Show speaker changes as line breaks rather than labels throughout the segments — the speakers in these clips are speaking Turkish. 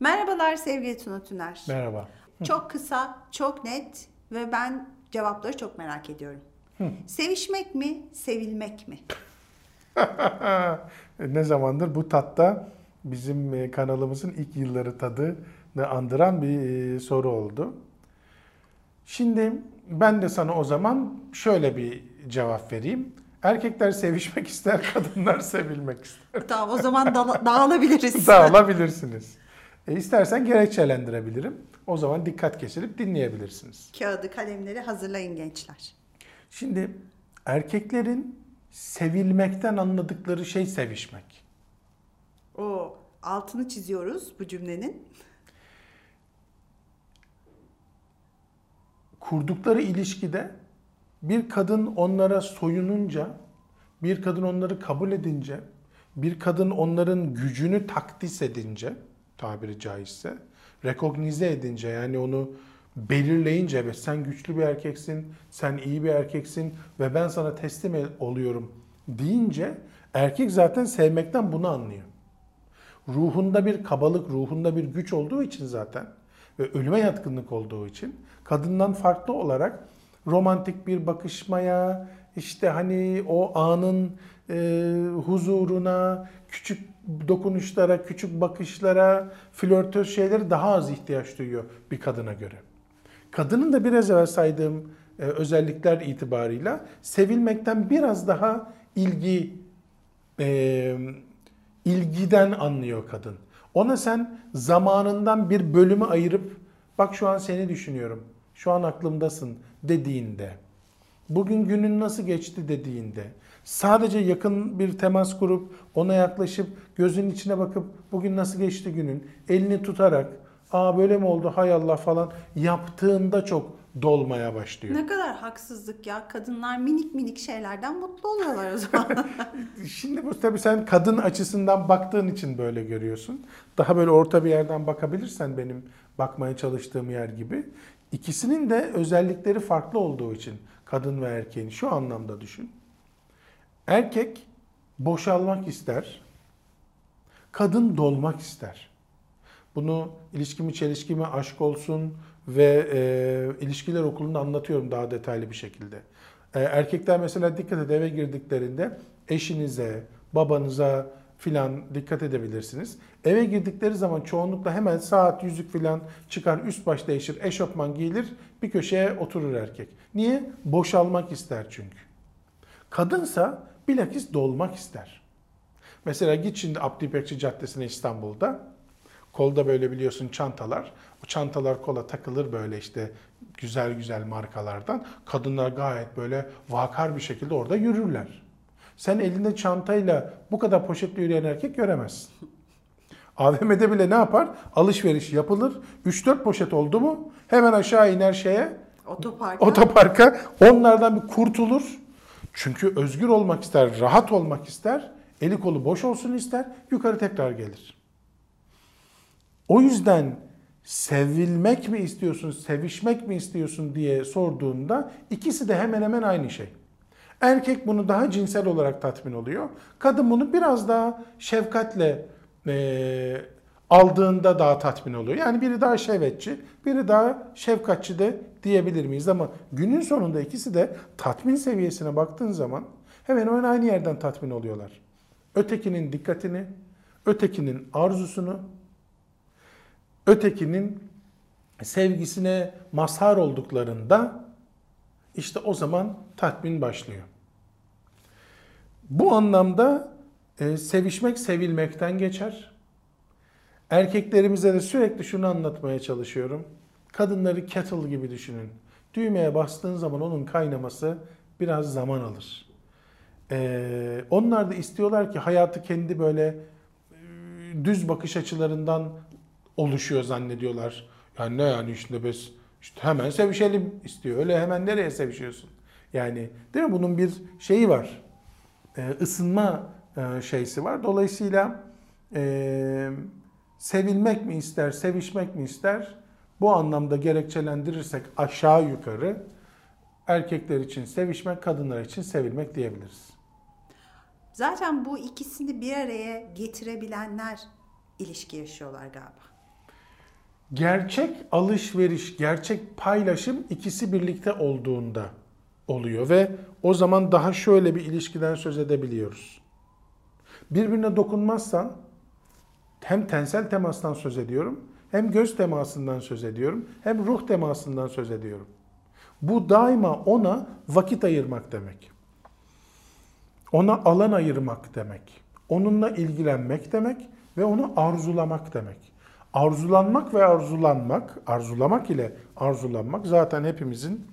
Merhabalar sevgili Tuna Tüner.
Merhaba.
Çok kısa, çok net ve ben cevapları çok merak ediyorum. Sevişmek mi, sevilmek mi?
ne zamandır bu tatta bizim e, kanalımızın ilk yılları tadını andıran bir e, soru oldu. Şimdi ben de sana o zaman şöyle bir cevap vereyim. Erkekler sevişmek ister, kadınlar sevilmek ister.
Tamam o zaman dala- dağılabiliriz.
Dağılabilirsiniz. E, istersen gerekçelendirebilirim. O zaman dikkat kesilip dinleyebilirsiniz.
Kağıdı, kalemleri hazırlayın gençler.
Şimdi erkeklerin sevilmekten anladıkları şey sevişmek.
O altını çiziyoruz bu cümlenin.
kurdukları ilişkide bir kadın onlara soyununca, bir kadın onları kabul edince, bir kadın onların gücünü takdis edince, tabiri caizse, rekognize edince yani onu belirleyince ve sen güçlü bir erkeksin, sen iyi bir erkeksin ve ben sana teslim oluyorum deyince erkek zaten sevmekten bunu anlıyor. Ruhunda bir kabalık, ruhunda bir güç olduğu için zaten ve ölüme yatkınlık olduğu için kadından farklı olarak romantik bir bakışmaya, işte hani o anın e, huzuruna, küçük dokunuşlara, küçük bakışlara, flörtöz şeylere daha az ihtiyaç duyuyor bir kadına göre. Kadının da biraz evvel saydığım e, özellikler itibarıyla sevilmekten biraz daha ilgi e, ilgiden anlıyor kadın. Ona sen zamanından bir bölümü ayırıp bak şu an seni düşünüyorum. Şu an aklımdasın dediğinde. Bugün günün nasıl geçti dediğinde. Sadece yakın bir temas kurup ona yaklaşıp gözünün içine bakıp bugün nasıl geçti günün elini tutarak aa böyle mi oldu hay Allah falan yaptığında çok dolmaya başlıyor.
Ne kadar haksızlık ya. Kadınlar minik minik şeylerden mutlu oluyorlar o zaman.
Şimdi bu tabii sen kadın açısından baktığın için böyle görüyorsun. Daha böyle orta bir yerden bakabilirsen benim bakmaya çalıştığım yer gibi. İkisinin de özellikleri farklı olduğu için kadın ve erkeğin şu anlamda düşün. Erkek boşalmak ister. Kadın dolmak ister. Bunu ilişkimi çelişkimi aşk olsun ve e, ilişkiler okulunda anlatıyorum daha detaylı bir şekilde. E, erkekler mesela dikkat et eve girdiklerinde eşinize, babanıza filan dikkat edebilirsiniz. Eve girdikleri zaman çoğunlukla hemen saat, yüzük filan çıkar, üst baş değişir, eşofman giyilir, bir köşeye oturur erkek. Niye? Boşalmak ister çünkü. Kadınsa bilakis dolmak ister. Mesela git şimdi Abdi Caddesi'ne İstanbul'da. Kolda böyle biliyorsun çantalar. O çantalar kola takılır böyle işte güzel güzel markalardan. Kadınlar gayet böyle vakar bir şekilde orada yürürler. Sen elinde çantayla bu kadar poşetle yürüyen erkek göremezsin. AVM'de bile ne yapar? Alışveriş yapılır. 3-4 poşet oldu mu hemen aşağı iner şeye
Otoparka.
otoparka onlardan bir kurtulur. Çünkü özgür olmak ister, rahat olmak ister, eli kolu boş olsun ister, yukarı tekrar gelir. O yüzden sevilmek mi istiyorsun, sevişmek mi istiyorsun diye sorduğunda ikisi de hemen hemen aynı şey. Erkek bunu daha cinsel olarak tatmin oluyor. Kadın bunu biraz daha şefkatle e, aldığında daha tatmin oluyor. Yani biri daha şehvetçi, biri daha şefkatçi de diyebilir miyiz? Ama günün sonunda ikisi de tatmin seviyesine baktığın zaman hemen hemen aynı yerden tatmin oluyorlar. Ötekinin dikkatini, ötekinin arzusunu, ötekinin sevgisine mazhar olduklarında işte o zaman tatmin başlıyor. Bu anlamda e, sevişmek sevilmekten geçer. Erkeklerimize de sürekli şunu anlatmaya çalışıyorum. Kadınları kettle gibi düşünün. Düğmeye bastığın zaman onun kaynaması biraz zaman alır. Ee, onlar da istiyorlar ki hayatı kendi böyle e, düz bakış açılarından oluşuyor zannediyorlar. Yani ne yani işte biz işte hemen sevişelim istiyor. Öyle hemen nereye sevişiyorsun? Yani değil mi? Bunun bir şeyi var. Ee, ısınma e, şeysi var. Dolayısıyla e, sevilmek mi ister, sevişmek mi ister? Bu anlamda gerekçelendirirsek aşağı yukarı erkekler için sevişmek, kadınlar için sevilmek diyebiliriz.
Zaten bu ikisini bir araya getirebilenler ilişki yaşıyorlar galiba.
Gerçek alışveriş, gerçek paylaşım ikisi birlikte olduğunda oluyor ve o zaman daha şöyle bir ilişkiden söz edebiliyoruz. Birbirine dokunmazsan hem tensel temastan söz ediyorum, hem göz temasından söz ediyorum, hem ruh temasından söz ediyorum. Bu daima ona vakit ayırmak demek. Ona alan ayırmak demek. Onunla ilgilenmek demek ve onu arzulamak demek. Arzulanmak ve arzulanmak, arzulamak ile arzulanmak zaten hepimizin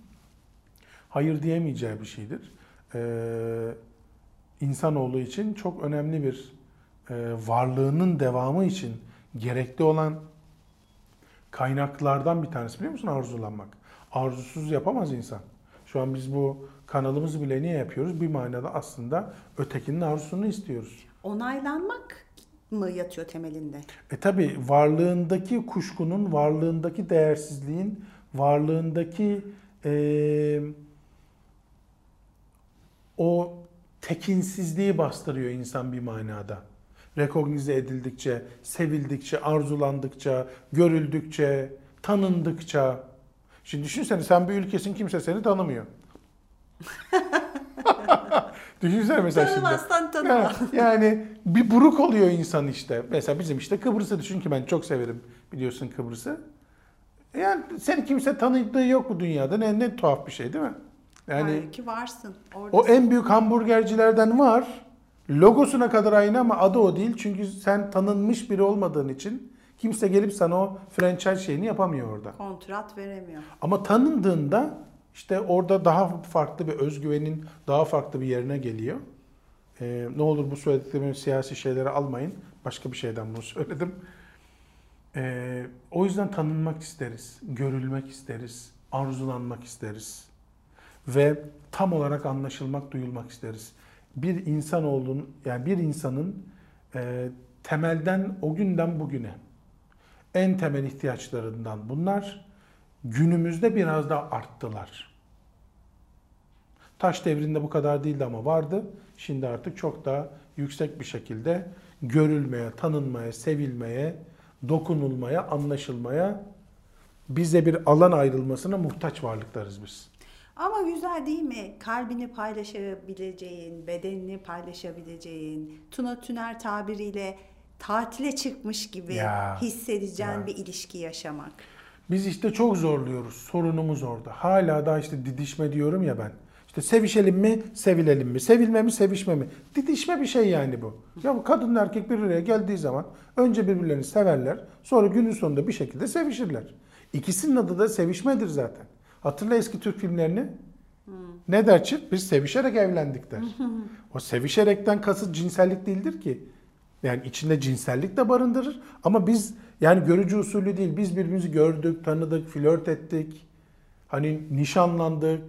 hayır diyemeyeceği bir şeydir. Ee, insanoğlu için çok önemli bir e, varlığının devamı için gerekli olan kaynaklardan bir tanesi biliyor musun arzulanmak? Arzusuz yapamaz insan. Şu an biz bu kanalımızı bile niye yapıyoruz? Bir manada aslında ötekinin arzusunu istiyoruz.
Onaylanmak mı yatıyor temelinde?
E tabi varlığındaki kuşkunun, varlığındaki değersizliğin, varlığındaki e, o tekinsizliği bastırıyor insan bir manada. Rekognize edildikçe, sevildikçe, arzulandıkça, görüldükçe, tanındıkça. Şimdi düşünsene sen bir ülkesin kimse seni tanımıyor. Düşünsene mesela şimdi.
Tanımazsan tanıma.
Yani bir buruk oluyor insan işte. Mesela bizim işte Kıbrıs'ı düşün ki ben çok severim biliyorsun Kıbrıs'ı. Yani seni kimse tanıdığı yok bu dünyada. Ne, ne tuhaf bir şey değil mi?
Yani Halbuki varsın.
o
Oradasın.
en büyük hamburgercilerden var. Logosuna kadar aynı ama adı o değil. Çünkü sen tanınmış biri olmadığın için kimse gelip sana o franchise şeyini yapamıyor orada.
Kontrat veremiyor.
Ama tanındığında işte orada daha farklı bir özgüvenin daha farklı bir yerine geliyor. Ee, ne olur bu söylediklerimi siyasi şeylere almayın. Başka bir şeyden bunu söyledim. Ee, o yüzden tanınmak isteriz, görülmek isteriz, arzulanmak isteriz. Ve tam olarak anlaşılmak, duyulmak isteriz. Bir insan olduğun, yani bir insanın e, temelden o günden bugüne en temel ihtiyaçlarından bunlar günümüzde biraz da arttılar. Taş devrinde bu kadar değildi ama vardı. Şimdi artık çok daha yüksek bir şekilde görülmeye, tanınmaya, sevilmeye, dokunulmaya, anlaşılmaya, bize bir alan ayrılmasına muhtaç varlıklarız biz.
Ama güzel değil mi? Kalbini paylaşabileceğin, bedenini paylaşabileceğin, Tuna Tüner tabiriyle tatile çıkmış gibi
Ya,
hissedeceğin
ya.
bir ilişki yaşamak.
Biz işte çok zorluyoruz. Sorunumuz orada. Hala da işte didişme diyorum ya ben. İşte sevişelim mi, sevilelim mi? Sevilme mi, sevişme mi? Didişme bir şey yani bu. Ya bu kadın erkek bir araya geldiği zaman önce birbirlerini severler. Sonra günün sonunda bir şekilde sevişirler. İkisinin adı da sevişmedir zaten. Hatırla eski Türk filmlerini. Ne der çift? Biz sevişerek evlendik der. o sevişerekten kasıt cinsellik değildir ki. Yani içinde cinsellik de barındırır. Ama biz yani görücü usulü değil. Biz birbirimizi gördük, tanıdık, flört ettik. Hani nişanlandık.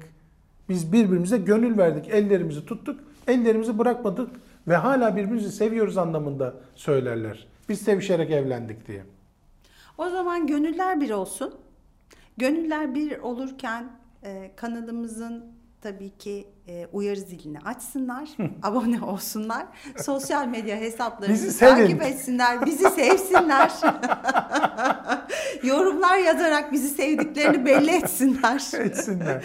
Biz birbirimize gönül verdik. Ellerimizi tuttuk. Ellerimizi bırakmadık. Ve hala birbirimizi seviyoruz anlamında söylerler. Biz sevişerek evlendik diye.
O zaman gönüller bir olsun. Gönüller bir olurken e, kanalımızın tabii ki e, uyarı zilini açsınlar, abone olsunlar, sosyal medya hesaplarımızı takip etsinler, bizi sevsinler. Yorumlar yazarak bizi sevdiklerini belli etsinler.
Etsinler.